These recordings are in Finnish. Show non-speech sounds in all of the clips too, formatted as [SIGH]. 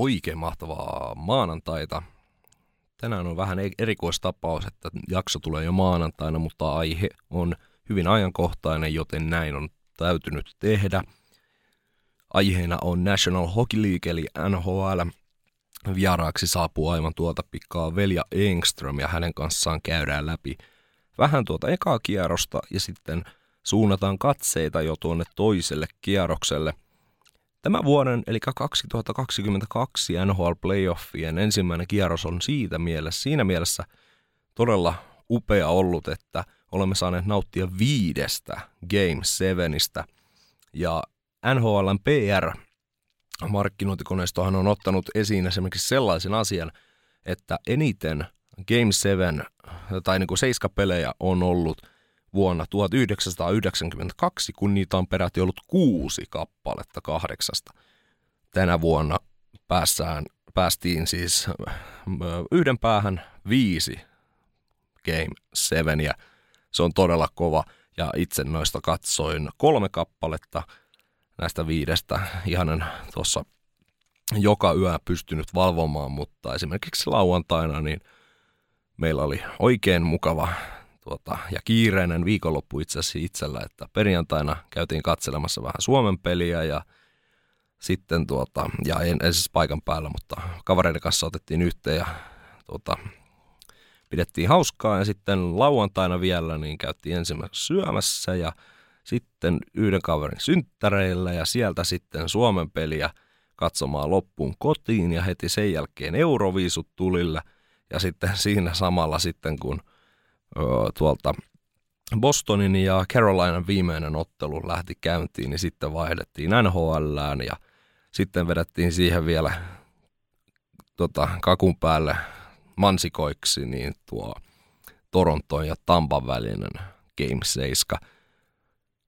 oikein mahtavaa maanantaita. Tänään on vähän e- erikoistapaus, että jakso tulee jo maanantaina, mutta aihe on hyvin ajankohtainen, joten näin on täytynyt tehdä. Aiheena on National Hockey League eli NHL. Vieraaksi saapuu aivan tuota pikkaa Velja Engström ja hänen kanssaan käydään läpi vähän tuota ekaa kierrosta ja sitten suunnataan katseita jo tuonne toiselle kierrokselle – Tämä vuoden, eli 2022 NHL Playoffien ensimmäinen kierros on siitä mielessä, siinä mielessä todella upea ollut, että olemme saaneet nauttia viidestä Game 7 Ja NHLn PR-markkinointikoneistohan on ottanut esiin esimerkiksi sellaisen asian, että eniten Game 7 tai niin kuin seiskapelejä on ollut – vuonna 1992, kun niitä on peräti ollut kuusi kappaletta kahdeksasta. Tänä vuonna päässään, päästiin siis yhden päähän viisi Game 7 ja se on todella kova. Ja itse noista katsoin kolme kappaletta näistä viidestä. Ihanen tuossa joka yö pystynyt valvomaan, mutta esimerkiksi lauantaina niin meillä oli oikein mukava tuota, ja kiireinen viikonloppu itse asiassa itsellä, että perjantaina käytiin katselemassa vähän Suomen peliä ja sitten tuota, ja en, en siis paikan päällä, mutta kavereiden kanssa otettiin yhteen ja tuota, pidettiin hauskaa. Ja sitten lauantaina vielä niin käytiin ensimmäisenä syömässä ja sitten yhden kaverin synttäreillä ja sieltä sitten Suomen peliä katsomaan loppuun kotiin ja heti sen jälkeen Euroviisut tulille. Ja sitten siinä samalla sitten kun tuolta Bostonin ja Carolinan viimeinen ottelu lähti käyntiin, niin sitten vaihdettiin NHLään ja sitten vedettiin siihen vielä tota, kakun päälle mansikoiksi niin tuo Toronton ja Tampan välinen Game 7.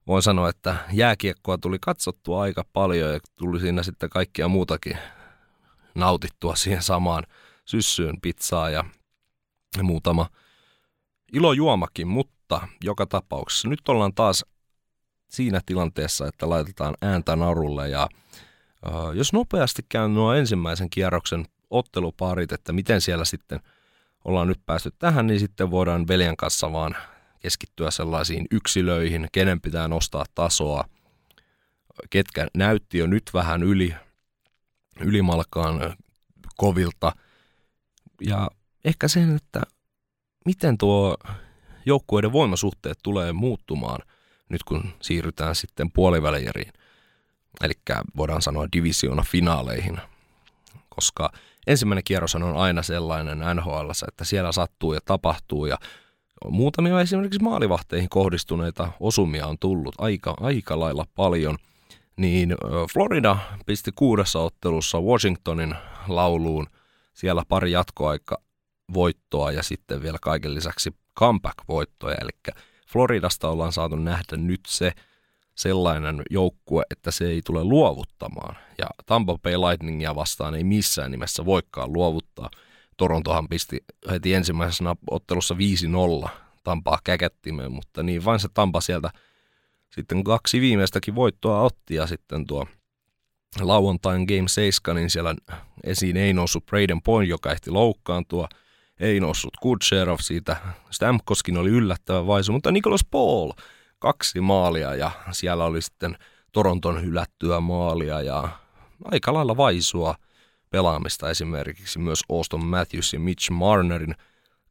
Voin sanoa, että jääkiekkoa tuli katsottua aika paljon ja tuli siinä sitten kaikkia muutakin nautittua siihen samaan syssyyn pizzaa ja muutama – ilojuomakin, mutta joka tapauksessa nyt ollaan taas siinä tilanteessa, että laitetaan ääntä narulle ja uh, jos nopeasti käyn nuo ensimmäisen kierroksen otteluparit, että miten siellä sitten ollaan nyt päästy tähän, niin sitten voidaan veljen kanssa vaan keskittyä sellaisiin yksilöihin, kenen pitää nostaa tasoa, ketkä näytti jo nyt vähän yli, ylimalkaan kovilta. Ja ehkä sen, että miten tuo joukkueiden voimasuhteet tulee muuttumaan nyt kun siirrytään sitten puolivälieriin, eli voidaan sanoa divisioona finaaleihin, koska ensimmäinen kierros on aina sellainen NHL, että siellä sattuu ja tapahtuu ja muutamia esimerkiksi maalivahteihin kohdistuneita osumia on tullut aika, aika lailla paljon, niin Florida pisti kuudessa ottelussa Washingtonin lauluun. Siellä pari jatkoaika voittoa ja sitten vielä kaiken lisäksi comeback-voittoja. Eli Floridasta ollaan saatu nähdä nyt se sellainen joukkue, että se ei tule luovuttamaan. Ja Tampa Bay Lightningia vastaan ei missään nimessä voikaan luovuttaa. Torontohan pisti heti ensimmäisenä ottelussa 5-0 Tampaa käkättimeen, mutta niin vain se Tampa sieltä sitten kaksi viimeistäkin voittoa otti ja sitten tuo lauantain Game 7, niin siellä esiin ei noussut Braden Point, joka ehti loukkaantua – ei noussut Kutserov siitä. Stamkoskin oli yllättävä vaisu, mutta Nicholas Paul kaksi maalia ja siellä oli sitten Toronton hylättyä maalia ja aika lailla vaisua pelaamista esimerkiksi myös Auston Matthews ja Mitch Marnerin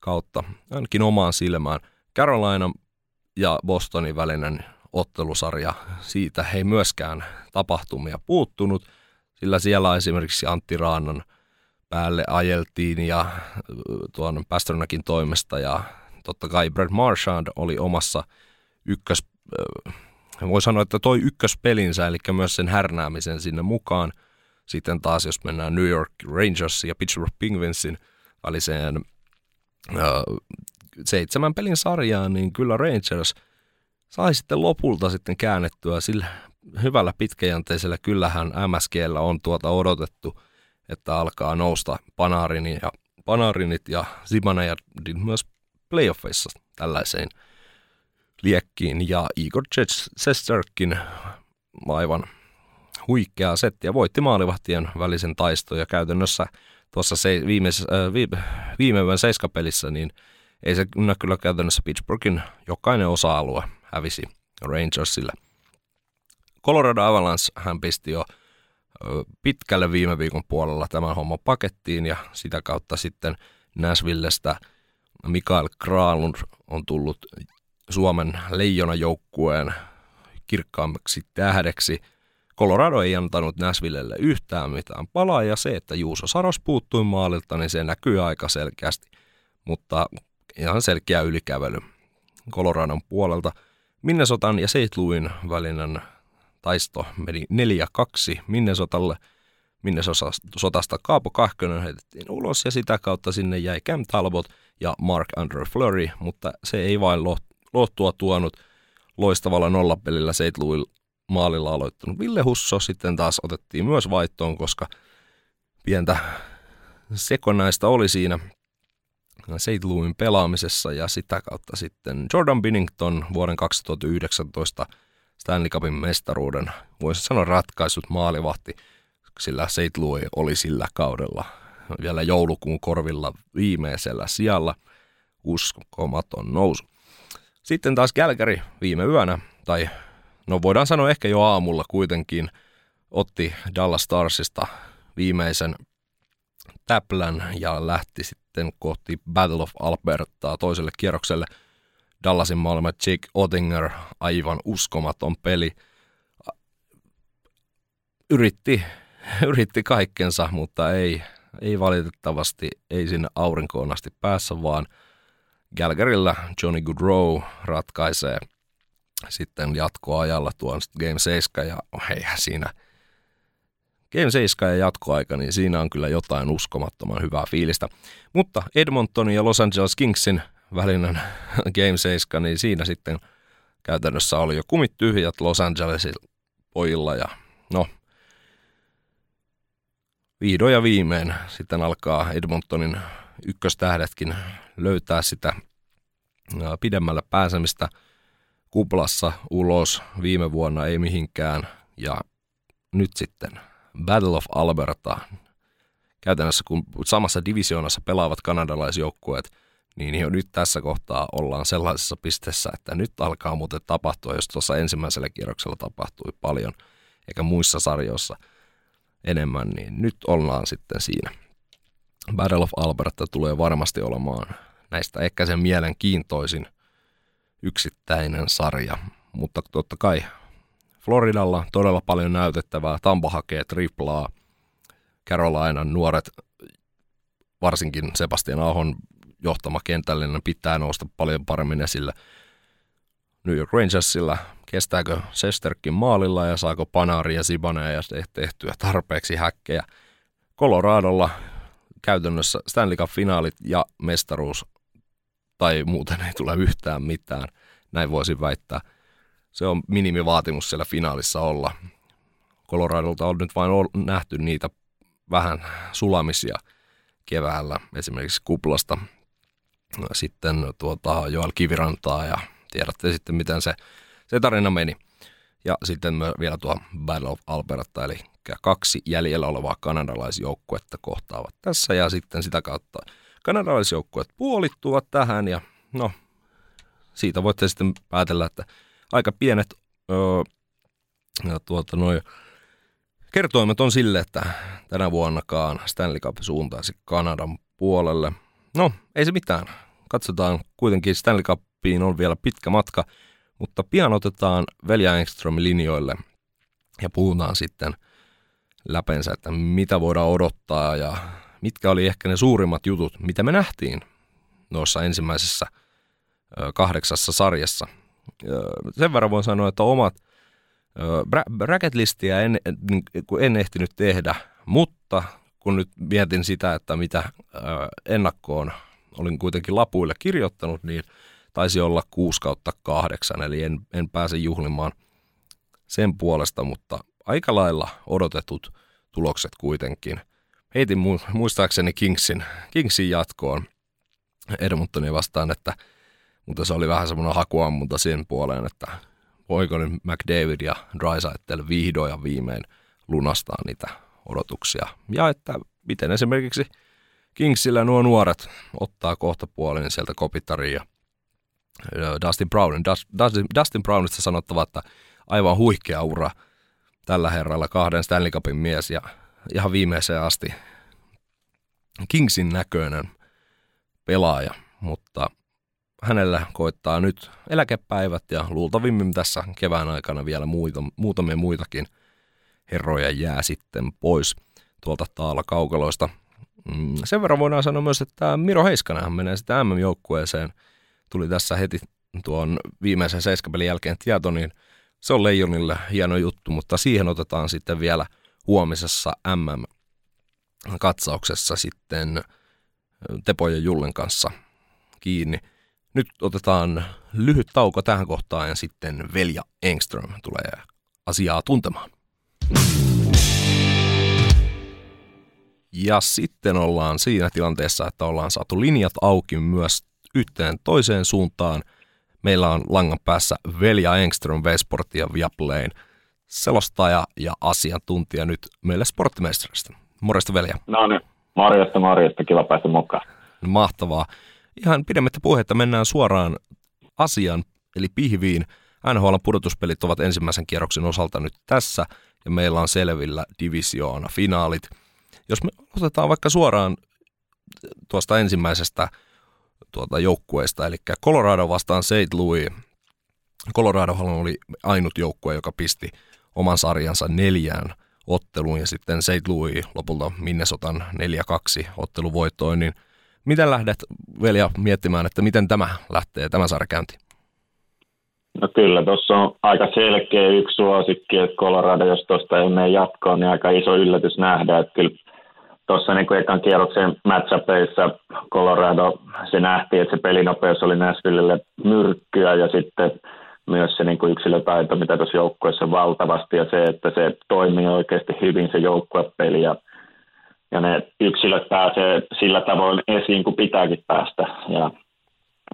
kautta, ainakin omaan silmään. Carolina ja Bostonin välinen ottelusarja, siitä ei myöskään tapahtumia puuttunut, sillä siellä esimerkiksi Antti Raanan – päälle ajeltiin ja tuon Pasternakin toimesta ja totta kai Brad Marchand oli omassa ykkös, voi sanoa, että toi ykköspelinsä, eli myös sen härnäämisen sinne mukaan. Sitten taas, jos mennään New York Rangers ja Pittsburgh Penguinsin väliseen seitsemän pelin sarjaan, niin kyllä Rangers sai sitten lopulta sitten käännettyä sillä hyvällä pitkäjänteisellä. Kyllähän MSGllä on tuota odotettu – että alkaa nousta Panarini ja, Panarinit ja Zibanejadin myös playoffeissa tällaiseen liekkiin. Ja Igor Chesterkin aivan huikeaa settiä, voitti maalivahtien välisen taiston ja käytännössä tuossa se, viime, äh, viime, viime seiskapelissä, niin ei se kyllä käytännössä Pittsburghin jokainen osa-alue hävisi Rangersille. Colorado Avalanche hän pisti jo pitkälle viime viikon puolella tämän homman pakettiin ja sitä kautta sitten Nashvillestä Mikael Kralund on tullut Suomen leijonajoukkueen kirkkaammaksi tähdeksi. Colorado ei antanut Nashvillelle yhtään mitään palaa ja se, että Juuso Saros puuttui maalilta, niin se näkyy aika selkeästi, mutta ihan selkeä ylikävely Coloradon puolelta. Minnesotan ja. Louisin välinen taisto meni 4-2 Minnesotalle. Minnesotasta Kaapo Kahkönen heitettiin ulos ja sitä kautta sinne jäi Cam Talbot ja Mark Andre Fleury, mutta se ei vain lohtua tuonut loistavalla nollapelillä St. Louis maalilla aloittanut Ville Husso sitten taas otettiin myös vaihtoon, koska pientä sekonaista oli siinä St. Louisin pelaamisessa ja sitä kautta sitten Jordan Binnington vuoden 2019 Stanley Cupin mestaruuden, voisi sanoa ratkaisut maalivahti, sillä St. Louis oli sillä kaudella vielä joulukuun korvilla viimeisellä sijalla. Uskomaton nousu. Sitten taas Kälkäri viime yönä, tai no voidaan sanoa ehkä jo aamulla kuitenkin, otti Dallas Starsista viimeisen täplän ja lähti sitten kohti Battle of Albertaa toiselle kierrokselle – Dallasin maailma Jake Ottinger, aivan uskomaton peli. Yritti, [LAUGHS] yritti kaikkensa, mutta ei, ei valitettavasti, ei sinne aurinkoon asti päässä, vaan Galgarilla Johnny Goodrow ratkaisee sitten jatkoajalla tuon Game 7 ja [LAUGHS] eihän siinä Game 7 ja jatkoaika, niin siinä on kyllä jotain uskomattoman hyvää fiilistä. Mutta Edmontonin ja Los Angeles Kingsin välinen Game 7, niin siinä sitten käytännössä oli jo kumit tyhjät Los Angelesin pojilla ja no, vihdoin ja viimein sitten alkaa Edmontonin ykköstähdetkin löytää sitä pidemmälle pääsemistä kuplassa ulos viime vuonna ei mihinkään. Ja nyt sitten Battle of Alberta. Käytännössä kun samassa divisioonassa pelaavat kanadalaisjoukkueet – niin jo nyt tässä kohtaa ollaan sellaisessa pisteessä, että nyt alkaa muuten tapahtua, jos tuossa ensimmäisellä kierroksella tapahtui paljon, eikä muissa sarjoissa enemmän, niin nyt ollaan sitten siinä. Battle of Alberta tulee varmasti olemaan näistä ehkä sen mielenkiintoisin yksittäinen sarja, mutta totta kai Floridalla todella paljon näytettävää, Tampa hakee triplaa, Carolinan nuoret, varsinkin Sebastian Ahon johtama kentällinen pitää nousta paljon paremmin esille. New York Rangersilla kestääkö Sesterkin maalilla ja saako Panari ja Sibane ja tehtyä tarpeeksi häkkejä. Coloradolla käytännössä Stanley Cup-finaalit ja mestaruus tai muuten ei tule yhtään mitään, näin voisin väittää. Se on minimivaatimus siellä finaalissa olla. Coloradolta on nyt vain nähty niitä vähän sulamisia keväällä, esimerkiksi kuplasta sitten tuota, Joel Kivirantaa ja tiedätte sitten, miten se, se tarina meni. Ja sitten vielä tuo Battle of Alberta, eli kaksi jäljellä olevaa kanadalaisjoukkuetta kohtaavat tässä ja sitten sitä kautta kanadalaisjoukkueet puolittuvat tähän ja no siitä voitte sitten päätellä, että aika pienet öö, ja tuota, noi, kertoimet on sille, että tänä vuonnakaan Stanley Cup suuntaisi Kanadan puolelle. No, ei se mitään. Katsotaan kuitenkin Stanley Cupiin on vielä pitkä matka, mutta pian otetaan Velja Engström linjoille ja puhutaan sitten läpensä, että mitä voidaan odottaa ja mitkä oli ehkä ne suurimmat jutut, mitä me nähtiin noissa ensimmäisessä kahdeksassa sarjassa. Sen verran voin sanoa, että omat bracket-listiä en, en ehtinyt tehdä, mutta kun nyt mietin sitä, että mitä ennakkoon olin kuitenkin lapuille kirjoittanut, niin taisi olla 6 kautta 8, eli en, en pääse juhlimaan sen puolesta, mutta aika lailla odotetut tulokset kuitenkin. Heitin muistaakseni Kingsin, Kingsin jatkoon Edmontonia vastaan, että, mutta se oli vähän semmoinen hakuammunta sen puoleen, että voiko nyt McDavid ja Drysaitel vihdoin ja viimein lunastaa niitä odotuksia. Ja että miten esimerkiksi Kingsillä nuo nuoret ottaa kohta puolin sieltä kopitaria. Dustin Brownin. Dustin, Dustin Brownista sanottava, että aivan huikea ura tällä herralla kahden Stanley Cupin mies ja ihan viimeiseen asti Kingsin näköinen pelaaja, mutta hänellä koittaa nyt eläkepäivät ja luultavimmin tässä kevään aikana vielä muita, muutamia muitakin herroja jää sitten pois tuolta taalla kaukaloista. Mm, sen verran voidaan sanoa myös, että Miro Heiskanen menee sitten MM-joukkueeseen. Tuli tässä heti tuon viimeisen seiskapelin jälkeen tieto, niin se on Leijonille hieno juttu, mutta siihen otetaan sitten vielä huomisessa MM-katsauksessa sitten Tepo ja Jullen kanssa kiinni. Nyt otetaan lyhyt tauko tähän kohtaan ja sitten Velja Engström tulee asiaa tuntemaan. Ja sitten ollaan siinä tilanteessa, että ollaan saatu linjat auki myös yhteen toiseen suuntaan. Meillä on langan päässä Velja Engström V-Sport ja Viaplayn selostaja ja asiantuntija nyt meille sporttimestarista. Morjesta Velja. No niin, morjesta, morjesta, kiva päästä mukaan. Mahtavaa. Ihan pidemmittä puhetta mennään suoraan asian, eli pihviin. NHL pudotuspelit ovat ensimmäisen kierroksen osalta nyt tässä, ja meillä on selvillä divisioona finaalit. Jos me otetaan vaikka suoraan tuosta ensimmäisestä tuota joukkueesta, eli Colorado vastaan St. Louis. Colorado oli ainut joukkue, joka pisti oman sarjansa neljään otteluun ja sitten St. Louis lopulta Minnesotan 4-2 otteluvoittoon, niin miten lähdet Velja miettimään, että miten tämä lähtee, tämä sarja käynti? No kyllä, tuossa on aika selkeä yksi suosikki, että Colorado, jos tuosta ei mene jatkoon, niin aika iso yllätys nähdä, että kyllä tuossa niin ekan kierroksen matchapeissa Colorado, se nähtiin, että se pelinopeus oli Nashvillelle myrkkyä ja sitten myös se niin kuin yksilötaito, mitä tuossa joukkueessa valtavasti ja se, että se toimii oikeasti hyvin se joukkuepeli ja, ja ne yksilöt pääsee sillä tavoin esiin, kuin pitääkin päästä. Ja,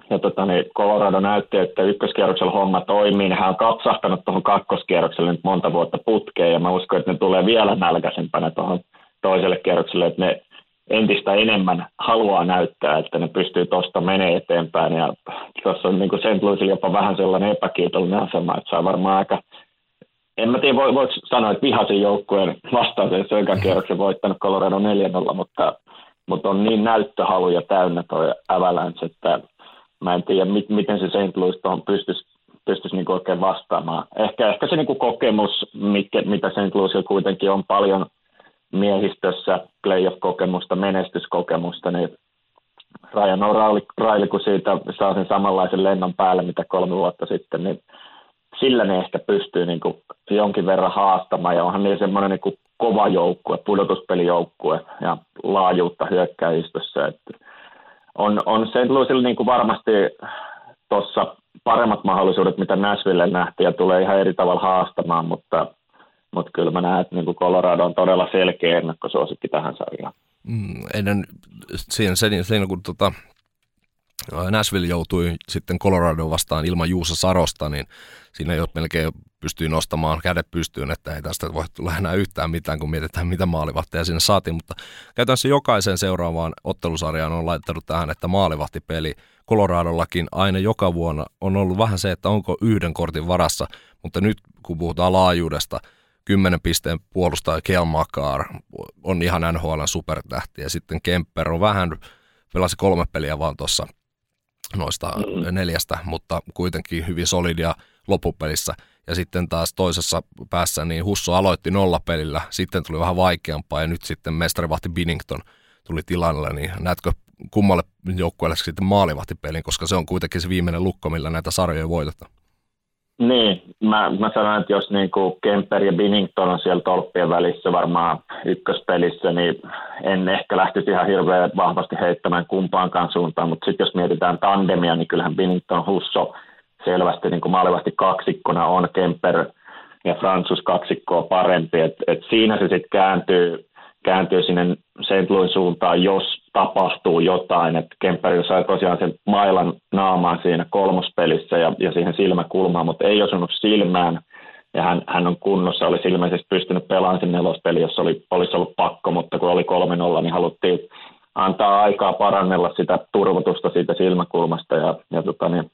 ja tota, niin Colorado näytti, että ykköskierroksella homma toimii. Hän on katsahtanut tuohon kakkoskierrokselle nyt monta vuotta putkeen ja mä uskon, että ne tulee vielä nälkäisempänä tuohon toiselle kierrokselle, että ne entistä enemmän haluaa näyttää, että ne pystyy tuosta menee eteenpäin. Ja tuossa on niin St. Louisilla jopa vähän sellainen epäkiitollinen asema, että saa varmaan aika, en mä tiedä, voi, voiko sanoa, että vihaisen joukkueen vastaan se ekan kierroksen voittanut Colorado 4 mutta, mutta on niin näyttöhaluja täynnä tuo Avalanche, että mä en tiedä, miten se St. Louis tuohon pystyisi pystyisi niin oikein vastaamaan. Ehkä, ehkä se niin kokemus, mikä, mitä St. Louisilla kuitenkin on paljon – miehistössä playoff-kokemusta, menestyskokemusta, niin Ryan O'Reilly, kun siitä saa sen samanlaisen lennon päälle, mitä kolme vuotta sitten, niin sillä ne ehkä pystyy niin kuin jonkin verran haastamaan, ja onhan niin semmoinen niin kuin kova joukkue, pudotuspelijoukkue ja laajuutta hyökkäistössä. Että on, on St. Louisilla niin kuin varmasti tuossa paremmat mahdollisuudet, mitä Nashville nähtiin, ja tulee ihan eri tavalla haastamaan, mutta mutta kyllä mä näen, että niin Colorado on todella selkeä ennakkosuosikki tähän sarjaan. Mm, ennen siinä, siinä, siinä kun tota, Nashville joutui sitten Colorado vastaan ilman Juusa Sarosta, niin siinä jo melkein pystyy nostamaan kädet pystyyn, että ei tästä voi tulla enää yhtään mitään, kun mietitään, mitä maalivahteja sinne saatiin. Mutta käytännössä jokaisen seuraavaan ottelusarjaan on laittanut tähän, että maalivahtipeli Coloradollakin aina joka vuonna on ollut vähän se, että onko yhden kortin varassa, mutta nyt kun puhutaan laajuudesta – 10 pisteen puolustaja Kel Makar on ihan NHL supertähti ja sitten Kemper on vähän, pelasi kolme peliä vaan tuossa noista mm. neljästä, mutta kuitenkin hyvin solidia loppupelissä. Ja sitten taas toisessa päässä niin Husso aloitti nollapelillä, sitten tuli vähän vaikeampaa ja nyt sitten mestarivahti Binnington tuli tilalle, niin näetkö kummalle joukkueelle sitten maalivahtipelin, koska se on kuitenkin se viimeinen lukko, millä näitä sarjoja voitetaan. Niin, mä, mä sanon, että jos niin kuin Kemper ja Binnington on siellä tolppien välissä varmaan ykköspelissä, niin en ehkä lähtisi ihan hirveän vahvasti heittämään kumpaankaan suuntaan, mutta sitten jos mietitään tandemia, niin kyllähän Binnington Husso selvästi niin kuin maalivasti kaksikkona on Kemper ja Francis kaksikkoa parempi, että et siinä se sitten kääntyy kääntyy sinne St. Louis suuntaan, jos tapahtuu jotain. Että Kemperillä sai tosiaan sen mailan naamaan siinä kolmospelissä ja, ja siihen silmäkulmaan, mutta ei osunut silmään. ja hän, hän on kunnossa, olisi ilmeisesti pystynyt pelaamaan sen nelospeli, jos oli, olisi ollut pakko, mutta kun oli 3-0, niin haluttiin antaa aikaa parannella sitä turvotusta siitä silmäkulmasta ja, ja tota, niin,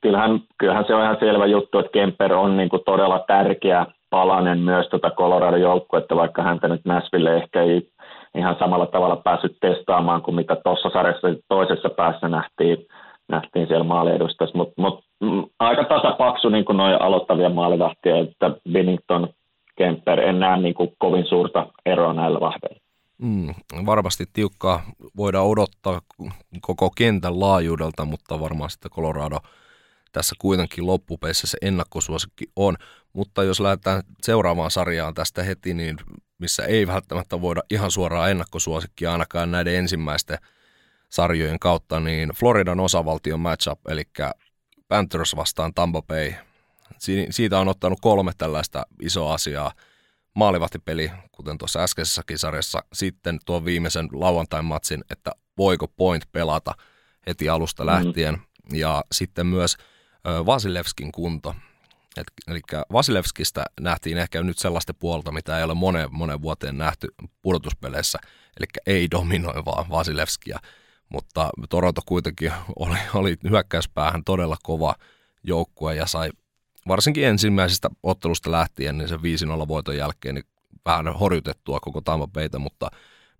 kyllähän, kyllähän, se on ihan selvä juttu, että Kemper on niin kuin todella tärkeä palanen myös tuota Colorado-joukkuetta, vaikka häntä nyt Nashville ehkä ei ihan samalla tavalla päässyt testaamaan kuin mitä tuossa sarjassa toisessa päässä nähtiin, nähtiin siellä maaliedustassa, mutta mut, mm, aika tasapaksu niin kuin noin aloittavia maalivahtia, että Binnington, Kemper, en näe niin kuin kovin suurta eroa näillä vahveilla. Mm, varmasti tiukkaa voidaan odottaa koko kentän laajuudelta, mutta varmaan sitten Colorado tässä kuitenkin loppupeissä se ennakkosuosikki on. Mutta jos lähdetään seuraavaan sarjaan tästä heti, niin missä ei välttämättä voida ihan suoraan ennakkosuosikkia ainakaan näiden ensimmäisten sarjojen kautta, niin Floridan osavaltion matchup, eli Panthers vastaan Tampa Bay. Siitä on ottanut kolme tällaista isoa asiaa. Maalivahtipeli, kuten tuossa äskeisessäkin sarjassa, sitten tuon viimeisen lauantain matsin, että voiko point pelata heti alusta mm-hmm. lähtien, mm. ja sitten myös Vasilevskin kunto. Et, eli Vasilevskistä nähtiin ehkä nyt sellaista puolta, mitä ei ole monen, monen vuoteen nähty pudotuspeleissä, eli ei dominoi vaan Vasilevskia, mutta Toronto kuitenkin oli, oli hyökkäyspäähän todella kova joukkue ja sai varsinkin ensimmäisestä ottelusta lähtien, niin sen 5-0 voiton jälkeen niin vähän horjutettua koko Tampa Bayta, mutta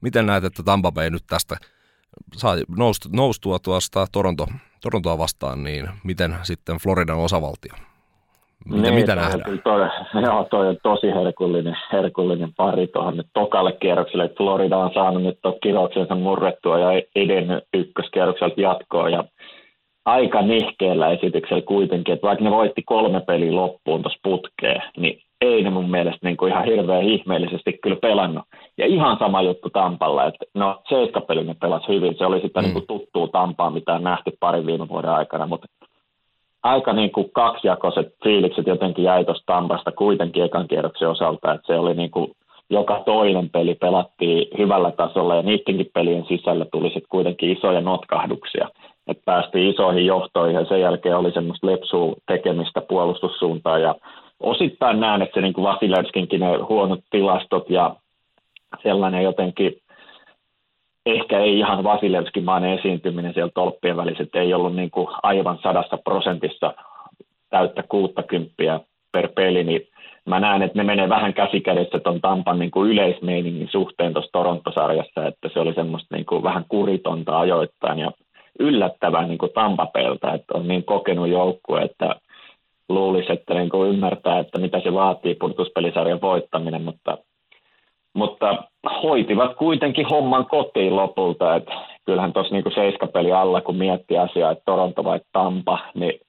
miten näet, että Tampa Bay nyt tästä sai noustua tuosta Toronto, Torontoa vastaan, niin miten sitten Floridan osavaltio? Mitä, niin, mitä nähdään? Toi, [LAUGHS] joo, toi on tosi herkullinen, herkullinen pari tuohon nyt tokalle kierrokselle. Florida on saanut nyt tuon kiroksensa murrettua ja edennyt ykköskierrokselta jatkoon. Ja aika nihkeellä esityksellä kuitenkin, että vaikka ne voitti kolme peliä loppuun tuossa putkeen, niin ei ne mun mielestä niin kuin ihan hirveän ihmeellisesti kyllä pelannut. Ja ihan sama juttu Tampalla, että no seiskapeli ne pelasi hyvin, se oli sitä mm. niin kuin tuttuu Tampaa, mitä on nähty parin viime vuoden aikana, mutta aika niin kuin kaksijakoiset fiilikset jotenkin jäi tuosta Tampasta kuitenkin ekan kierroksen osalta, että se oli niin kuin joka toinen peli pelattiin hyvällä tasolla ja niidenkin pelien sisällä tuli sitten kuitenkin isoja notkahduksia. Että päästiin isoihin johtoihin ja sen jälkeen oli semmoista lepsua tekemistä puolustussuuntaan ja osittain näen, että se niin kuin ne huonot tilastot ja sellainen jotenkin ehkä ei ihan Vasilevskin maan esiintyminen siellä tolppien välissä, että ei ollut niin kuin aivan sadassa prosentissa täyttä kuuttakymppiä per peli, niin mä näen, että ne menee vähän käsikädessä tuon Tampan niin kuin yleismeiningin suhteen tuossa Torontosarjassa, että se oli semmoista niin kuin vähän kuritonta ajoittain ja yllättävän niin kuin Tampapelta, että on niin kokenut joukkue, että luulisi, että niin kuin ymmärtää, että mitä se vaatii pudotuspelisarjan voittaminen, mutta, mutta hoitivat kuitenkin homman kotiin lopulta. Että kyllähän tuossa niin seiskapeli alla, kun miettii asiaa, että Toronto vai Tampa, niin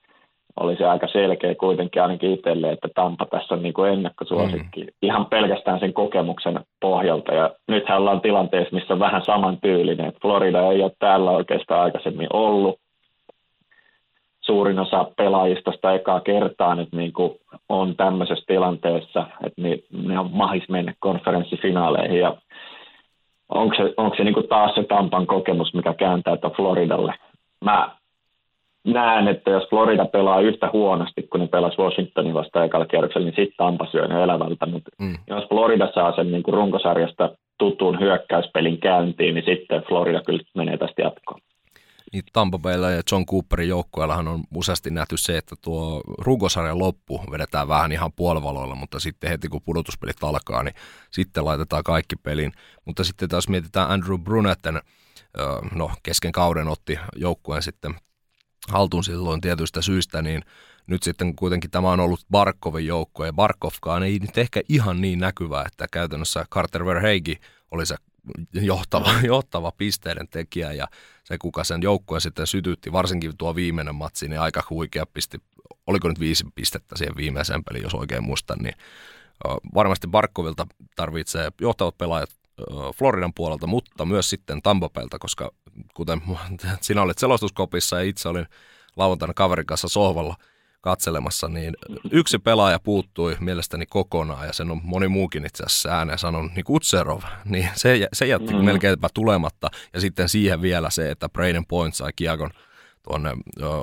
oli se aika selkeä kuitenkin ainakin itselle, että Tampa tässä on niin kuin ennakkosuosikki mm. ihan pelkästään sen kokemuksen pohjalta. Ja nythän ollaan tilanteessa, missä on vähän samantyylinen, että Florida ei ole täällä oikeastaan aikaisemmin ollut suurin osa pelaajista sitä ekaa kertaa nyt niin kuin on tämmöisessä tilanteessa, että ne, ne on mahis mennä konferenssifinaaleihin ja onko se, onko se niin kuin taas se Tampan kokemus, mikä kääntää tuon Floridalle. Mä näen, että jos Florida pelaa yhtä huonosti kuin ne pelasi Washingtonin vasta ekalla kierroksella, niin sitten Tampa syö ne elävältä. Mutta mm. jos Florida saa sen niin kuin runkosarjasta tutun hyökkäyspelin käyntiin, niin sitten Florida kyllä menee tästä jatkoon niin Tampa Baylla ja John Cooperin joukkueellahan on useasti nähty se, että tuo runkosarjan loppu vedetään vähän ihan puolivaloilla, mutta sitten heti kun pudotuspelit alkaa, niin sitten laitetaan kaikki pelin. Mutta sitten taas mietitään Andrew Brunetten, no kesken kauden otti joukkueen sitten haltuun silloin tietyistä syistä, niin nyt sitten kuitenkin tämä on ollut Barkovin joukkue, ja Barkovkaan ei nyt ehkä ihan niin näkyvä, että käytännössä Carter Verheigi oli se johtava, [LAUGHS] johtava pisteiden tekijä ja se, kuka sen joukkueen sitten sytytti, varsinkin tuo viimeinen matsi, niin aika huikea pisti, oliko nyt viisi pistettä siihen viimeiseen peliin, jos oikein muistan, niin varmasti Barkovilta tarvitsee johtavat pelaajat Floridan puolelta, mutta myös sitten Tampapelta, koska kuten [LAUGHS] sinä olit selostuskopissa ja itse olin lauantaina kaverin kanssa sohvalla – katselemassa, niin yksi pelaaja puuttui mielestäni kokonaan, ja sen on moni muukin itse asiassa ääneen sanonut, niin Kutserov, niin se, se jätti mm. melkeinpä tulematta, ja sitten siihen vielä se, että Braden Point sai kiekon tuonne,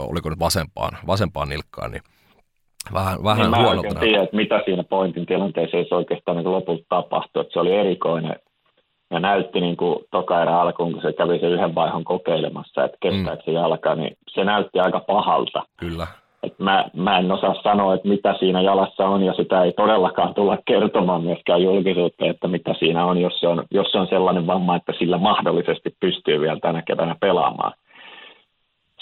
oliko nyt vasempaan, vasempaan nilkkaan, niin Vähän, vähän niin. Mä tiedä, että mitä siinä pointin tilanteessa oikeastaan niin lopulta tapahtui. Että se oli erikoinen ja näytti niin kuin toka erä alkuun, kun se kävi sen yhden vaihon kokeilemassa, että kestääkö mm. se jalka, niin se näytti aika pahalta. Kyllä. Et mä, mä en osaa sanoa, että mitä siinä jalassa on, ja sitä ei todellakaan tulla kertomaan myöskään julkisuutta, että mitä siinä on, jos se on, jos se on sellainen vamma, että sillä mahdollisesti pystyy vielä tänä keväänä pelaamaan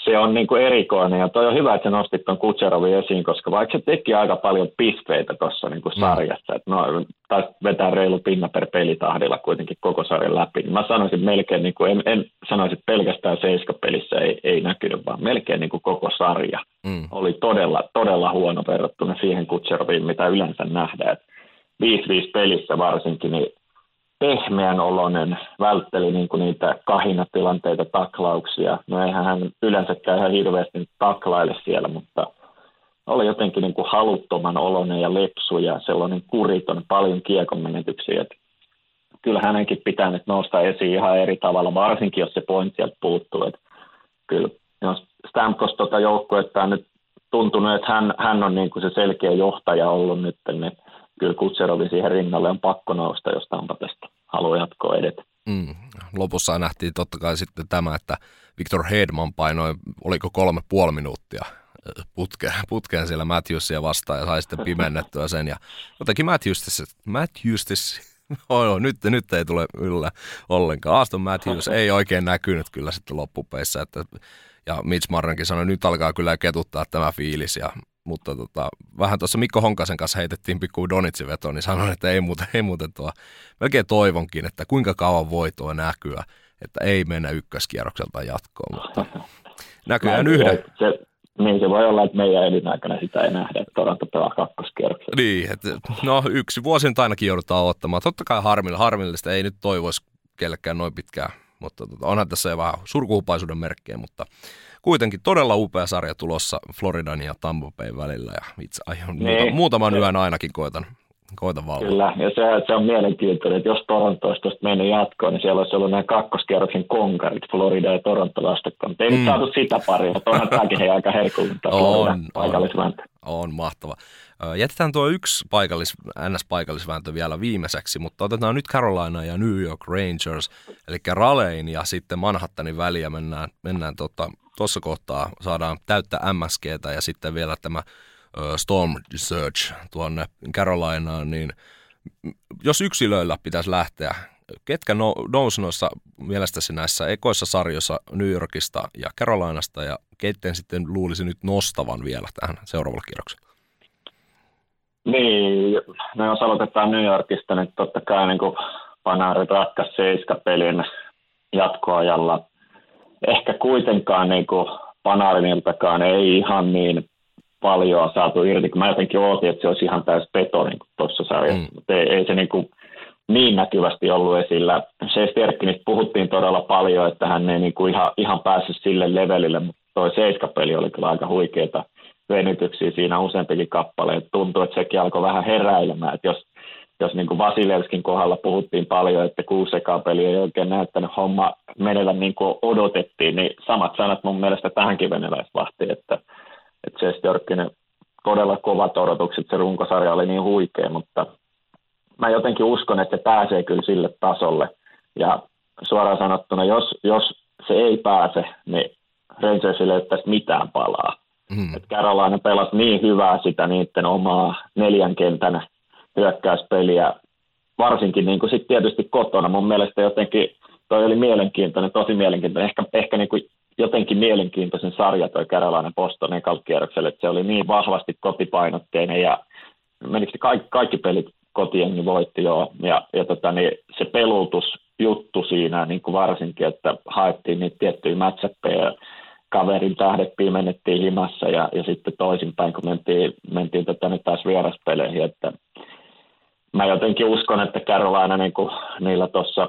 se on niin kuin erikoinen ja toi on hyvä, että sä nostit tuon Kutserovin esiin, koska vaikka se teki aika paljon pisteitä tuossa niin mm. sarjassa, että no, taisi vetää reilu pinna per pelitahdilla kuitenkin koko sarjan läpi, niin mä sanoisin melkein, niin kuin, en, en sanoisi, että pelkästään seiskapelissä ei, ei näkynyt, vaan melkein niin kuin koko sarja mm. oli todella, todella huono verrattuna siihen Kutseroviin, mitä yleensä nähdään. 5-5 pelissä varsinkin, niin pehmeän oloinen, vältteli niin kuin niitä kahinatilanteita, taklauksia. No eihän hän yleensäkään ihan hirveästi taklaile siellä, mutta oli jotenkin niin kuin haluttoman oloinen ja lepsu ja sellainen kuriton, paljon kiekon menetyksiä. Kyllä hänenkin pitää nyt nousta esiin ihan eri tavalla, varsinkin jos se pointti sieltä puuttuu. Että kyllä jos Stamkos tuota joukkuetta on nyt tuntunut, että hän, hän on niin kuin se selkeä johtaja ollut nyt, niin kyllä Kutserovi siihen rinnalle on pakko nousta, jos Tampa tästä haluaa jatkoa edetä. Mm. Lopussa nähtiin totta kai sitten tämä, että Victor Hedman painoi, oliko kolme puoli minuuttia putkeen, [LAUGHS] putkeen siellä Matthewsia vastaan ja sai sitten pimennettyä sen. Ja jotenkin Matthews, Matthews [LAUGHS] oh, oh, nyt, nyt ei tule yllä ollenkaan. Aston Matthews ei oikein näkynyt kyllä sitten loppupeissä. Että, ja Mitch Marrankin sanoi, että nyt alkaa kyllä ketuttaa tämä fiilis. Ja mutta tota, vähän tuossa Mikko Honkasen kanssa heitettiin pikku Donitsin veto, niin sanoin, että ei muuten, ei muuten tuo, melkein toivonkin, että kuinka kauan voi tuo näkyä, että ei mennä ykköskierrokselta jatkoon, mutta näköjään yhden. Se, niin se voi olla, että meidän elinaikana sitä ei nähdä, että Toronto pelaa kakkoskierroksella. Niin, että, no yksi vuosi nyt ainakin joudutaan ottamaan. Totta kai harmilla, harmillista, ei nyt toivoisi kellekään noin pitkään, mutta tota, onhan tässä jo vähän surkuhupaisuuden merkkejä, mutta kuitenkin todella upea sarja tulossa Floridan ja Tampa Bay välillä ja itse aion niin. muuta, muutaman yön ainakin koitan, koitan valvoa. Kyllä, ja se, se on mielenkiintoinen, että jos Toronto olisi tuosta mennyt jatkoon, niin siellä olisi ollut nämä kakkoskierroksen konkarit, Florida ja Toronto vastakkain. Ei mm. nyt saatu sitä paria, mutta onhan tämäkin aika herkullista [LAUGHS] on. On, on mahtava. Jätetään tuo yksi paikallis, NS-paikallisvääntö vielä viimeiseksi, mutta otetaan nyt Carolina ja New York Rangers, eli Ralein ja sitten Manhattanin väliä mennään, mennään tota, tuossa kohtaa saadaan täyttä MSGtä ja sitten vielä tämä Storm Search tuonne Carolinaan, niin jos yksilöillä pitäisi lähteä, ketkä nousi noissa mielestäsi näissä ekoissa sarjoissa New Yorkista ja Carolinasta ja keitten sitten luulisi nyt nostavan vielä tähän seuraavalle kierrokselle? Niin, no jos aloitetaan New Yorkista, niin totta kai niin Panarin ratkaisi seiskapelin jatkoajalla ehkä kuitenkaan niin kuin Panariniltakaan ei ihan niin paljon saatu irti, kun mä jotenkin ootin, että se olisi ihan täys peto niin tuossa sarjassa, mm. mutta ei, ei se niin, kuin niin näkyvästi ollut esillä. Sterkkinistä puhuttiin todella paljon, että hän ei niin kuin ihan, ihan päässyt sille levelille, mutta toi seiskapeli oli kyllä aika huikeita venytyksiä siinä useampikin kappale. Tuntuu, että sekin alkoi vähän heräilemään, että jos jos niin kuin Vasilevskin kohdalla puhuttiin paljon, että peli ei oikein näyttänyt homma menevä niin kuin odotettiin, niin samat sanat mun mielestä tähänkin venäläisvahtiin, että, että Chester Jorkkinen todella kovat odotukset, se runkosarja oli niin huikea, mutta mä jotenkin uskon, että se pääsee kyllä sille tasolle. Ja suoraan sanottuna, jos, jos se ei pääse, niin Rangersille ei tästä mitään palaa. Mm. Että Carolina pelasi niin hyvää sitä niiden omaa neljän kentän hyökkäyspeliä, varsinkin niin kuin sit tietysti kotona. Mun mielestä jotenkin toi oli mielenkiintoinen, tosi mielenkiintoinen, ehkä, ehkä niin kuin jotenkin mielenkiintoisen sarja toi Carolina Boston ekalkierrokselle, että se oli niin vahvasti kotipainotteinen ja menikö kaikki, kaikki pelit kotiengi voitti joo, ja, ja tota, niin se pelultusjuttu siinä niin kuin varsinkin, että haettiin niitä tiettyjä matchappeja, kaverin tähdet pimennettiin himassa ja, ja sitten toisinpäin, kun mentiin, mentiin tota, nyt taas vieraspeleihin, että mä jotenkin uskon, että Carolina niin kuin niillä tuossa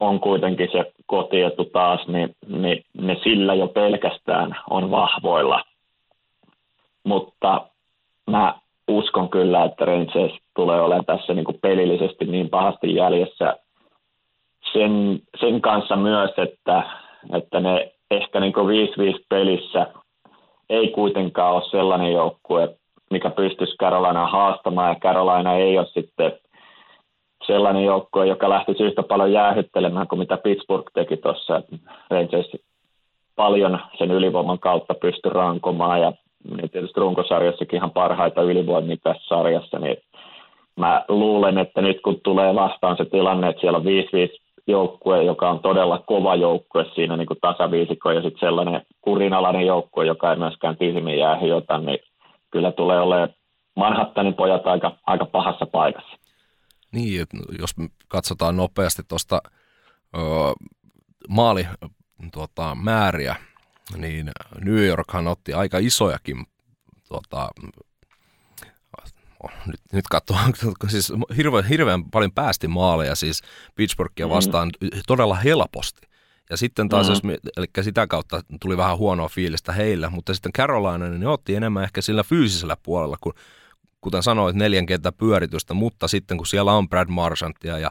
on kuitenkin se kotietu taas, niin, niin ne sillä jo pelkästään on vahvoilla. Mutta mä uskon kyllä, että Rangers tulee olemaan tässä niin kuin pelillisesti niin pahasti jäljessä sen, sen kanssa myös, että, että ne ehkä niin kuin 5-5 pelissä ei kuitenkaan ole sellainen joukkue, mikä pystyisi Carolina haastamaan, ja Carolina ei ole sitten sellainen joukkue, joka lähti yhtä paljon jäähyttelemään kuin mitä Pittsburgh teki tuossa. Rangers paljon sen ylivoiman kautta pystyi rankomaan, ja niin tietysti runkosarjassakin ihan parhaita ylivoimia tässä sarjassa, niin mä luulen, että nyt kun tulee vastaan se tilanne, että siellä on 5-5 joukkue, joka on todella kova joukkue siinä niin tasaviisikko ja sitten sellainen kurinalainen joukkue, joka ei myöskään tyhmiä jää hiota, niin kyllä tulee olemaan Manhattanin pojat aika, aika pahassa paikassa. Niin, jos katsotaan nopeasti tuosta maali tuota, määriä, niin New Yorkhan otti aika isojakin tuota, nyt, nyt katsoo, [LAUGHS] siis hirveän, hirveän paljon päästi maaleja siis Pittsburghia mm. vastaan mm. todella helposti. Ja sitten taas, mm. jos, eli sitä kautta tuli vähän huonoa fiilistä heillä, mutta sitten Carolina, niin ne otti enemmän ehkä sillä fyysisellä puolella, kun kuten sanoit, neljän kentän pyöritystä, mutta sitten kun siellä on Brad Marchantia ja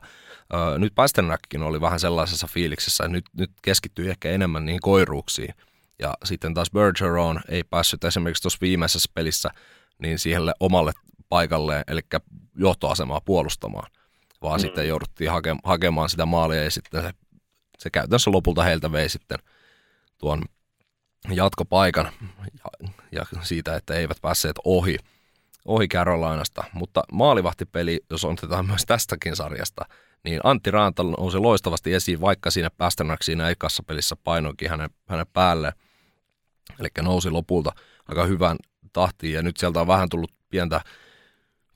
ö, nyt Pasternakkin oli vähän sellaisessa fiiliksessä, että nyt, nyt keskittyy ehkä enemmän niihin koiruuksiin. Ja sitten taas Bergeron ei päässyt esimerkiksi tuossa viimeisessä pelissä niin siihen omalle paikalleen, eli johtoasemaa puolustamaan, vaan mm. sitten jouduttiin hake, hakemaan sitä maalia ja sitten se, se käytännössä lopulta heiltä vei sitten tuon jatkopaikan ja, ja siitä, että eivät päässeet ohi, ohi Carolinasta. Mutta maalivahtipeli, jos otetaan myös tästäkin sarjasta, niin Antti Raanta nousi loistavasti esiin, vaikka siinä Pasternak siinä ekassa pelissä painoikin hänen, hänen päälle. Eli nousi lopulta aika hyvän tahtiin ja nyt sieltä on vähän tullut pientä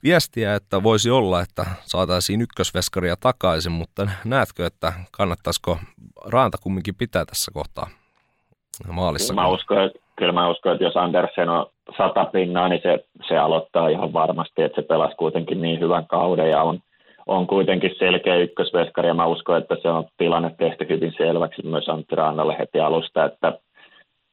viestiä, että voisi olla, että saataisiin ykkösveskaria takaisin, mutta näetkö, että kannattaisiko Raanta kumminkin pitää tässä kohtaa maalissa? Mä uskon, että, kyllä mä uskon, että jos Andersen on sata pinnaa, niin se, se aloittaa ihan varmasti, että se pelasi kuitenkin niin hyvän kauden ja on, on kuitenkin selkeä ykkösveskari ja mä uskon, että se on tilanne tehty hyvin selväksi myös Antti Rannalle heti alusta, että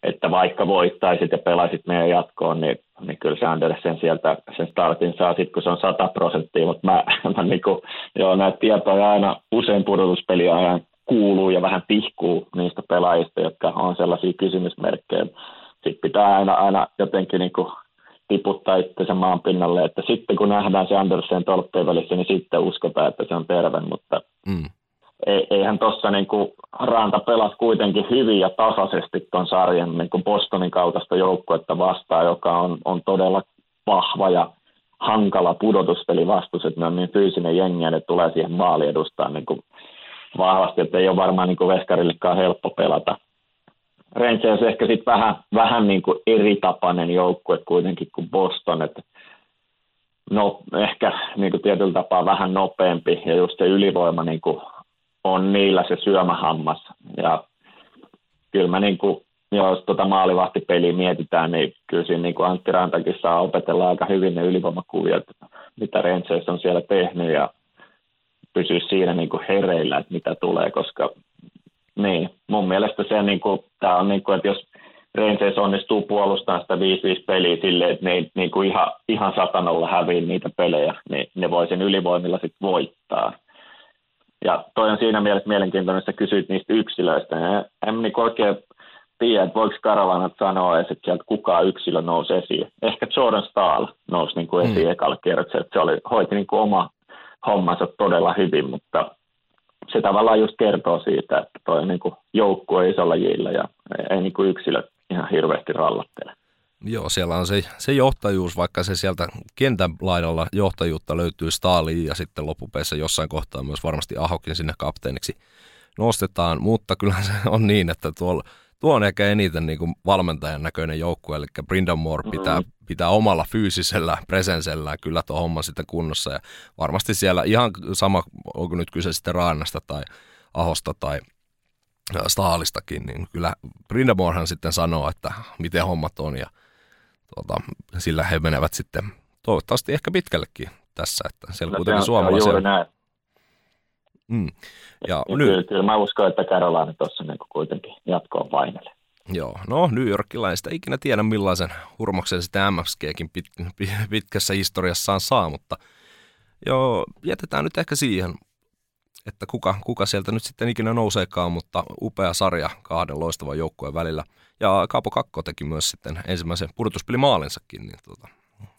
että vaikka voittaisit ja pelaisit meidän jatkoon, niin, niin kyllä se Andersen sieltä sen startin saa sitten, kun se on 100 prosenttia, mutta mä, [LAUGHS] mä niin kuin, joo, näitä tietoja aina usein pudotuspeliä ajan kuuluu ja vähän tihkuu niistä pelaajista, jotka on sellaisia kysymysmerkkejä. Sitten pitää aina, aina jotenkin niin kuin tiputtaa itsensä maan pinnalle, että sitten kun nähdään se Andersen tolppien välissä, niin sitten uskotaan, että se on terve, mutta mm eihän tuossa niin Ranta pelasi kuitenkin hyvin ja tasaisesti tuon sarjan niin kuin Bostonin kautasta joukkuetta vastaan, joka on, on todella vahva ja hankala pudotuspeli vastus, että ne on niin fyysinen jengi ja ne tulee siihen maali edustaa niin kuin vahvasti, että ei ole varmaan niin Veskarillekaan helppo pelata. Rangers ehkä sitten vähän, vähän niin kuin eri tapainen joukkue kuitenkin kuin Boston, että no, ehkä niin kuin tietyllä tapaa vähän nopeampi ja just se ylivoima niin kuin on niillä se syömähammas. Ja kyllä mä niin kuin, jos tuota maalivahtipeliä mietitään, niin kyllä siinä niin kuin Antti Rantakin saa opetella aika hyvin ne ylivoimakuviot, mitä Rangers on siellä tehnyt ja pysyä siinä niin kuin hereillä, että mitä tulee, koska niin, mun mielestä se niin kuin, tää on niin kuin, että jos Rangers onnistuu puolustamaan sitä 5-5 peliä silleen, että ne ei niin kuin ihan, ihan satanolla häviä niitä pelejä, niin ne voi sen ylivoimilla sitten voittaa. Ja toi on siinä mielessä mielenkiintoinen, että kysyit niistä yksilöistä. En niin oikein tiedä, että voiko Karolanat sanoa että sieltä kukaan yksilö nousi esiin. Ehkä Jordan Stahl nousi niin kuin esiin mm. ekalla kierroksella, että se oli, hoiti niin kuin oma hommansa todella hyvin, mutta se tavallaan just kertoo siitä, että toi niin kuin joukkue isolla jillä ja ei niin kuin yksilö ihan hirveästi rallattele. Joo, siellä on se, se johtajuus, vaikka se sieltä kentän laidalla johtajuutta löytyy Staliin ja sitten loppupeissa jossain kohtaa myös varmasti Ahokin sinne kapteeniksi nostetaan, mutta kyllä se on niin, että tuolla, tuo on ehkä eniten niin kuin valmentajan näköinen joukkue, eli Brindan Moore pitää, mm-hmm. pitää omalla fyysisellä presensellä kyllä tuo homma sitten kunnossa. Ja varmasti siellä ihan sama, onko nyt kyse sitten Raannasta tai Ahosta tai Staalistakin, niin kyllä Brindamorehan sitten sanoo, että miten hommat on. Ja tuota, sillä he menevät sitten toivottavasti ehkä pitkällekin tässä, että siellä no, kuitenkin suomalaisia... Juuri näin. Mm. Ja, ja nyt... kyllä, kyllä mä uskon, että Carolina tuossa niin kuitenkin jatkoon painelee. Joo, no New Yorkilaista ikinä tiedä millaisen hurmoksen sitä MXGkin pit, pitkässä historiassaan saa, mutta joo, jätetään nyt ehkä siihen, että kuka, kuka sieltä nyt sitten ikinä nouseekaan, mutta upea sarja kahden loistavan joukkueen välillä – ja Kaapo Kakko teki myös sitten ensimmäisen pudotuspelimaalinsakin, niin tuota,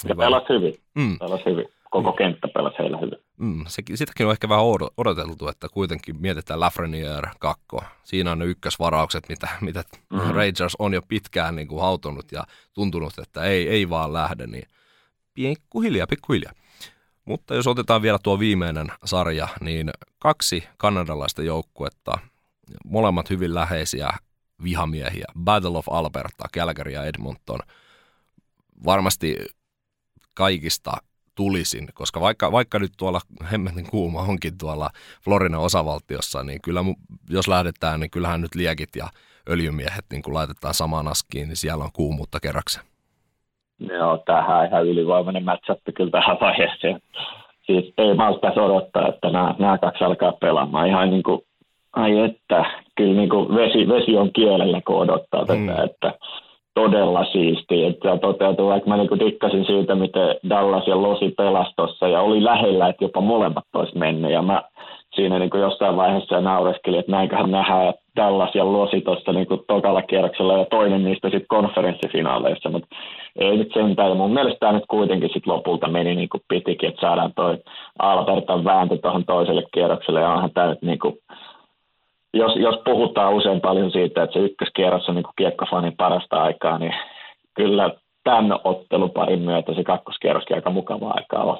Ja pelasi hyvin. Mm. Pelasi hyvin. Koko kenttä pelasi heillä hyvin. Mm, se, sitäkin on ehkä vähän odoteltu, että kuitenkin mietitään Lafreniere kakko. Siinä on ne ykkösvaraukset, mitä, mitä mm. Rangers on jo pitkään niin kuin hautunut ja tuntunut, että ei, ei vaan lähde, niin pikkuhiljaa, pikkuhiljaa. Mutta jos otetaan vielä tuo viimeinen sarja, niin kaksi kanadalaista joukkuetta, molemmat hyvin läheisiä vihamiehiä, Battle of Alberta, Calgary ja Edmonton, varmasti kaikista tulisin, koska vaikka, vaikka nyt tuolla hemmetin kuuma onkin tuolla Florinan osavaltiossa, niin kyllä jos lähdetään, niin kyllähän nyt liekit ja öljymiehet niin kun laitetaan samaan askiin, niin siellä on kuumuutta kerrakseen. Joo, tämähän on ihan ylivoimainen matchup kyllä tähän vaiheeseen. Siis ei maltaisi odottaa, että nämä, nämä kaksi alkaa pelaamaan. Ihan niin kuin, ai että, kyllä niin kuin vesi, vesi on kielellä, kun odottaa mm. tätä, että todella siistiä. Että toteutuu, vaikka mä niin dikkasin siitä, miten Dallas ja Losi pelastossa ja oli lähellä, että jopa molemmat olisi mennyt. Ja mä siinä niin kuin jossain vaiheessa naureskelin, että näinköhän nähdään Dallas ja Losi tuossa niin tokalla kierroksella ja toinen niistä sitten konferenssifinaaleissa, mutta ei nyt sentään. Ja mun mielestä tämä nyt kuitenkin sitten lopulta meni niin kuin pitikin, että saadaan toi Albertan vääntö tuohon toiselle kierrokselle ja onhan tämä nyt niin kuin, jos, jos puhutaan usein paljon siitä, että se ykköskierros on niin kuin kiekkofanin parasta aikaa, niin kyllä tämän otteluparin myötä se kakkoskierroskin aika mukavaa aikaa on.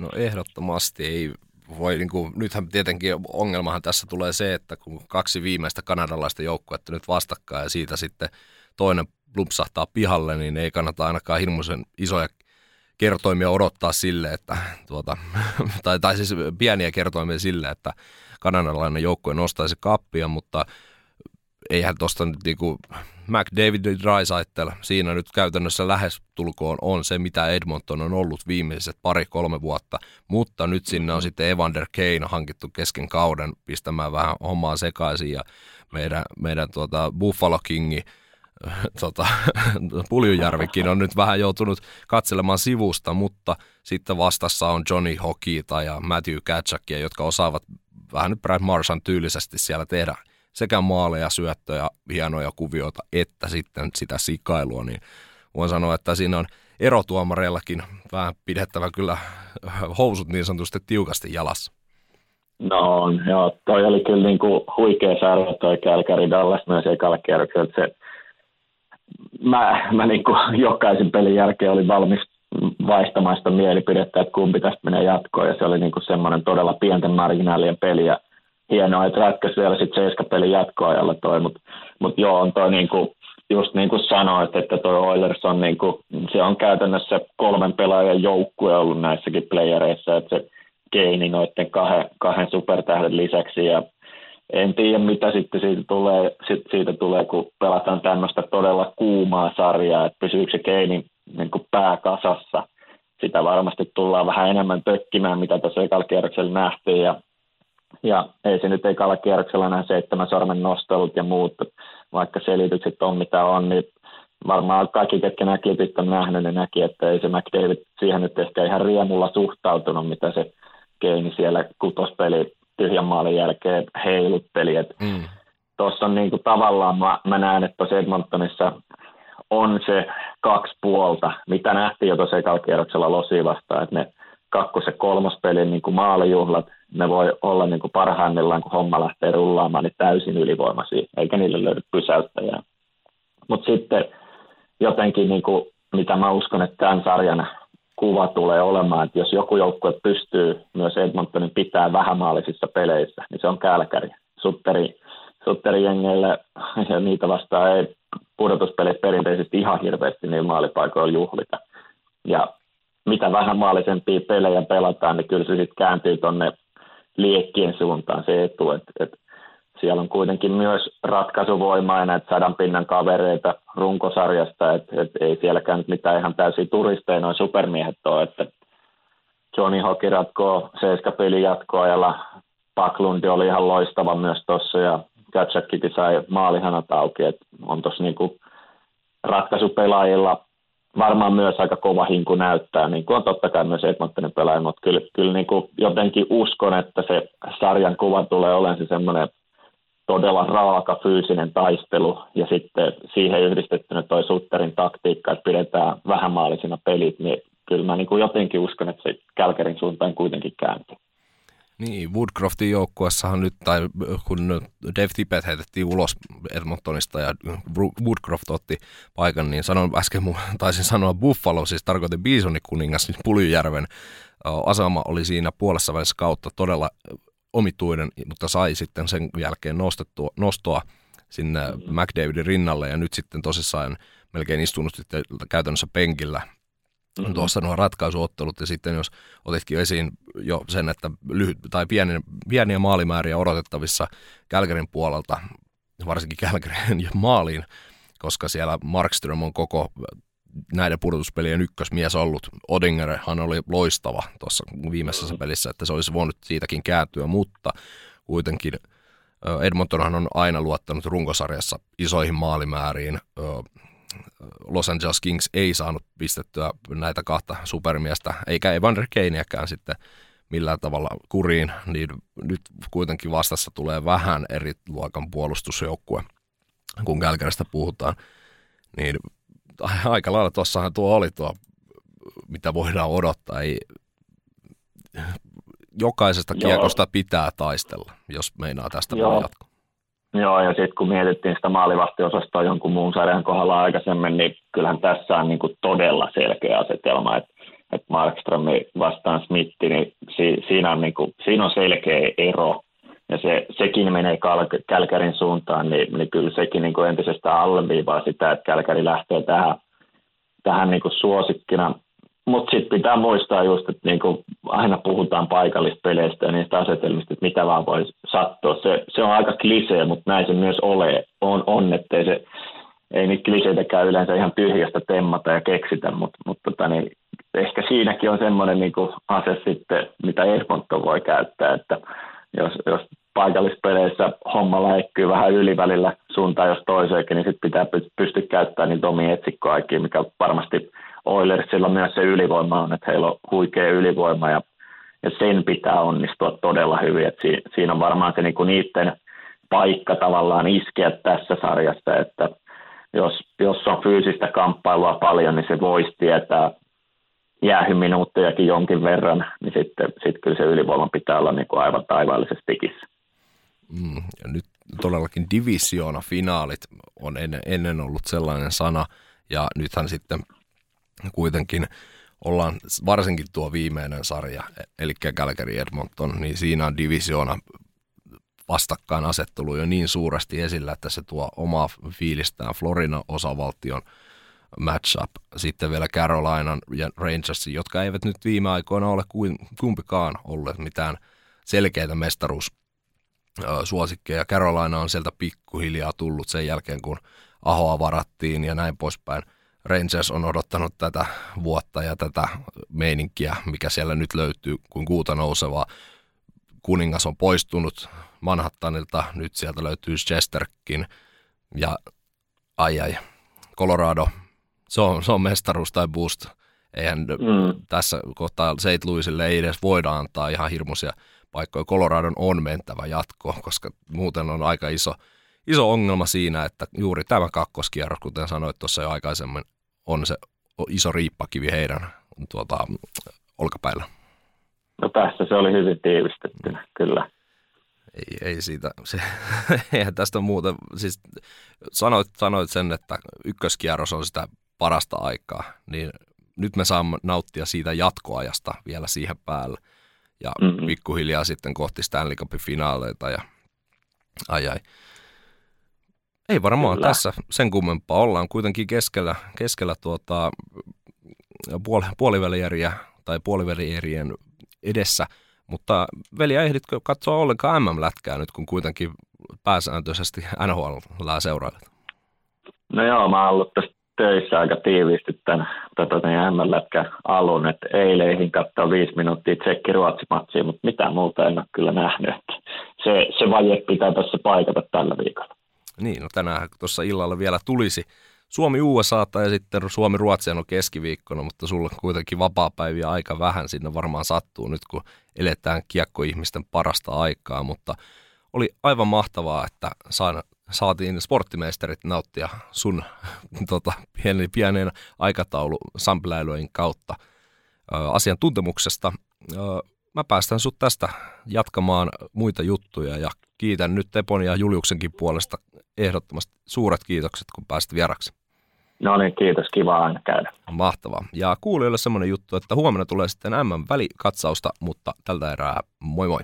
No ehdottomasti ei voi, niin kuin, nythän tietenkin ongelmahan tässä tulee se, että kun kaksi viimeistä kanadalaista joukkuetta nyt vastakkain ja siitä sitten toinen lumpsahtaa pihalle, niin ei kannata ainakaan hirmuisen isoja kertoimia odottaa sille, että tuota, [LAUGHS] tai, tai siis pieniä kertoimia sille, että kanadalainen joukkue nostaisi kappia, mutta eihän tuosta nyt niinku McDavid Drysaitel siinä nyt käytännössä lähes tulkoon on se, mitä Edmonton on ollut viimeiset pari-kolme vuotta, mutta nyt sinne on sitten Evander Kane hankittu kesken kauden pistämään vähän hommaa sekaisin ja meidän, meidän tuota Buffalo Kingi [LAUGHS] tota, [LAUGHS] Puljujärvikin on nyt vähän joutunut katselemaan sivusta, mutta sitten vastassa on Johnny Hokita ja Matthew Katchakia, jotka osaavat vähän nyt Brad Marsan tyylisesti siellä tehdä sekä maaleja, syöttöjä, hienoja kuvioita, että sitten sitä sikailua, niin voin sanoa, että siinä on erotuomareillakin vähän pidettävä kyllä housut niin sanotusti tiukasti jalassa. No on, joo. Toi oli kyllä niin kuin huikea sarja toi Kälkäri Dallas myös ekalla kierroksella. Se, mä, mä niin kuin jokaisen pelin jälkeen olin valmis vaihtamaan sitä mielipidettä, että kumpi tästä menee jatkoon. Ja se oli niin kuin semmoinen todella pienten marginaalien peli. Ja hienoa, että ratkaisi vielä sitten seiskapelin jatkoajalla toi, mutta mut joo, on toi niinku, just niin kuin sanoit, että toi Oilers on, niinku, se on käytännössä kolmen pelaajan joukkue ollut näissäkin playereissa, että se keini noiden kahden, kahden supertähden lisäksi ja en tiedä, mitä sitten siitä tulee, sit siitä tulee kun pelataan tämmöistä todella kuumaa sarjaa, että pysyykö se keini niin pääkasassa. Sitä varmasti tullaan vähän enemmän tökkimään, mitä tässä ekalla kierroksella nähtiin, ja ja ei se nyt ekalla kierroksella nämä seitsemän sormen nostelut ja muut, vaikka selitykset on mitä on, niin varmaan kaikki, ketkä nämä klipit on nähnyt, ne näki, että ei se McDavid siihen nyt ehkä ihan riemulla suhtautunut, mitä se Keini siellä kutospeli tyhjän maalin jälkeen heilutteli. Mm. Tuossa on niin kuin tavallaan, mä, mä näen, että tuossa Edmontonissa on se kaksi puolta, mitä nähtiin jo tuossa ekalla kierroksella Losi vastaan, että ne kakkos- ja kolmospelin niin kuin maalijuhlat, ne voi olla niin kuin parhaimmillaan, kun homma lähtee rullaamaan, niin täysin ylivoimaisia, eikä niille löydy pysäyttäjää. Mutta sitten jotenkin, niin kuin, mitä mä uskon, että tämän sarjan kuva tulee olemaan, että jos joku joukkue pystyy myös Edmontonin pitää vähämaalisissa peleissä, niin se on Kälkäri. Sutteri, sutterijengeille ja niitä vastaan ei pudotuspelit perinteisesti ihan hirveästi niin maalipaikoilla juhlita. Ja mitä vähän maalisempia pelejä pelataan, niin kyllä se sitten kääntyy tuonne liekkien suuntaan se etu, että et siellä on kuitenkin myös ratkaisuvoimaa ja näitä sadan pinnan kavereita runkosarjasta, että et ei sielläkään nyt mitään ihan täysin turisteja noin supermiehet ole, että Johnny Hockey ratkoo seiskapelin jatkoajalla, Paklundi oli ihan loistava myös tuossa ja Gatchakkikin sai maalihanat auki, että on tuossa niinku ratkaisupelaajilla varmaan myös aika kova hinku näyttää, niin kuin on totta kai myös Edmontonin pelaaja, mutta kyllä, kyllä niin kuin jotenkin uskon, että se sarjan kuva tulee olemaan se semmoinen todella raaka fyysinen taistelu ja sitten siihen yhdistettynä toi Sutterin taktiikka, että pidetään vähämaallisina pelit, niin kyllä mä niin kuin jotenkin uskon, että se Kälkärin suuntaan kuitenkin kääntyy. Niin, Woodcroftin joukkuessahan nyt, tai kun Dave Tippett heitettiin ulos Edmontonista ja Woodcroft otti paikan, niin sanon äsken, taisin sanoa Buffalo, siis tarkoitin Bisonin kuningas, niin Puljujärven asema oli siinä puolessa välissä kautta todella omituinen, mutta sai sitten sen jälkeen nostettua, nostoa sinne McDavidin rinnalle ja nyt sitten tosissaan melkein istunut sitten käytännössä penkillä mm-hmm. tuossa nuo ratkaisuottelut ja sitten jos otitkin esiin jo sen, että lyhyt, tai pieniä, pieniä maalimääriä odotettavissa Kälkärin puolelta, varsinkin Kälkärin ja maaliin, koska siellä Markström on koko näiden pudotuspelien ykkösmies ollut. Odingerhan oli loistava tuossa viimeisessä pelissä, että se olisi voinut siitäkin kääntyä, mutta kuitenkin Edmontonhan on aina luottanut runkosarjassa isoihin maalimääriin. Los Angeles Kings ei saanut pistettyä näitä kahta supermiestä, eikä Evander Kaneäkään sitten millään tavalla kuriin, niin nyt kuitenkin vastassa tulee vähän eri luokan puolustusjoukkue, kun Kälkäristä puhutaan. Niin aika lailla tuossahan tuo oli tuo, mitä voidaan odottaa. Ei, jokaisesta Joo. kiekosta pitää taistella, jos meinaa tästä jatkoa. Joo, ja sitten kun mietittiin sitä maalivahtiosastoa jonkun muun sarjan kohdalla aikaisemmin, niin kyllähän tässä on niin kuin todella selkeä asetelma, että että Markström vastaan Smitti, niin si, siinä, on niin kuin, siinä on selkeä ero, ja se, sekin menee Kal- Kälkärin suuntaan, niin, niin kyllä sekin niin kuin entisestään alleviivaa sitä, että Kälkäri lähtee tähän, tähän niin kuin suosikkina. Mutta sitten pitää muistaa just, että niin kuin aina puhutaan paikallispeleistä ja niistä asetelmista, että mitä vaan voi sattua. Se, se on aika klisee, mutta näin se myös ole, on, on ettei se, ei niitä kliseitäkään yleensä ihan tyhjästä temmata ja keksitä, mutta, mutta tota, niin, ehkä siinäkin on semmoinen niin ase sitten, mitä Edmonton voi käyttää, että jos, jos paikallispeleissä homma läikkyy vähän ylivälillä suuntaan jos toiseenkin, niin sitten pitää pystyä käyttämään niitä omia etsikkoaikia, mikä varmasti Oilersilla myös se ylivoima on, että heillä on huikea ylivoima ja, ja sen pitää onnistua todella hyvin. että si, siinä on varmaan se niinku niiden paikka tavallaan iskeä tässä sarjassa, että jos, jos on fyysistä kamppailua paljon, niin se voisi tietää jäähyminuuttejakin jonkin verran, niin sitten sit kyllä se ylivoima pitää olla niin kuin aivan taivaallisessa tikissä. Mm, ja nyt todellakin divisioona finaalit on ennen, ennen ollut sellainen sana, ja nythän sitten kuitenkin ollaan varsinkin tuo viimeinen sarja, eli Calgary Edmonton, niin siinä on divisioona vastakkainasettelu jo niin suuresti esillä, että se tuo omaa fiilistään Florina osavaltion matchup. Sitten vielä Carolinan ja Rangersin, jotka eivät nyt viime aikoina ole kumpikaan olleet mitään selkeitä mestaruus suosikkeja. Carolina on sieltä pikkuhiljaa tullut sen jälkeen, kun Ahoa varattiin ja näin poispäin. Rangers on odottanut tätä vuotta ja tätä meininkiä, mikä siellä nyt löytyy, kuin kuuta nousevaa. Kuningas on poistunut Manhattanilta, nyt sieltä löytyy Chesterkin ja ai ai, Colorado, se on, se on mestaruus tai boost. Eihän mm. tässä kohtaa St. Louisille ei edes voida antaa ihan hirmuisia paikkoja. Coloradon on mentävä jatko, koska muuten on aika iso, iso ongelma siinä, että juuri tämä kakkoskierros, kuten sanoit tuossa jo aikaisemmin, on se iso riippakivi heidän tuota, olkapäillä. No tässä se oli hyvin tiivistetty, kyllä. Ei, ei siitä, se, [LAUGHS] eihän tästä muuta, siis sanoit, sanoit sen, että ykköskierros on sitä parasta aikaa, niin nyt me saamme nauttia siitä jatkoajasta vielä siihen päälle ja mm-hmm. pikkuhiljaa sitten kohti Stanley Cupin finaaleita ja ai ai. Ei varmaan Kyllä. tässä sen kummempaa. Ollaan kuitenkin keskellä, keskellä tuota, puol, puolivälieriä tai puoliväliерien edessä, mutta veli, ehditkö katsoa ollenkaan MM-lätkää nyt, kun kuitenkin pääsääntöisesti NHL seurailet? No joo, mä oon ollut tästä töissä aika tiiviisti tämän tota, M-lätkän alun, että eileihin katsoa viisi minuuttia tsekki ruotsi mutta mitään muuta en ole kyllä nähnyt. Se, se vaje pitää tässä paikata tällä viikolla. Niin, no tänään tuossa illalla vielä tulisi Suomi USA ja sitten Suomi Ruotsi on keskiviikkona, mutta sulla kuitenkin vapaa-päiviä aika vähän sinne varmaan sattuu nyt, kun eletään kiekkoihmisten parasta aikaa, mutta oli aivan mahtavaa, että saan, saatiin sporttimeisterit nauttia sun [LAUGHS] tota, pienen, pienen aikataulu sampläilyjen kautta asiantuntemuksesta. Mä päästän sut tästä jatkamaan muita juttuja ja kiitän nyt Tepon ja Juliuksenkin puolesta ehdottomasti suuret kiitokset, kun pääsit vieraksi. No niin, kiitos. Kiva aina käydä. Mahtavaa. Ja kuulijoille semmoinen juttu, että huomenna tulee sitten M-välikatsausta, mutta tältä erää moi moi.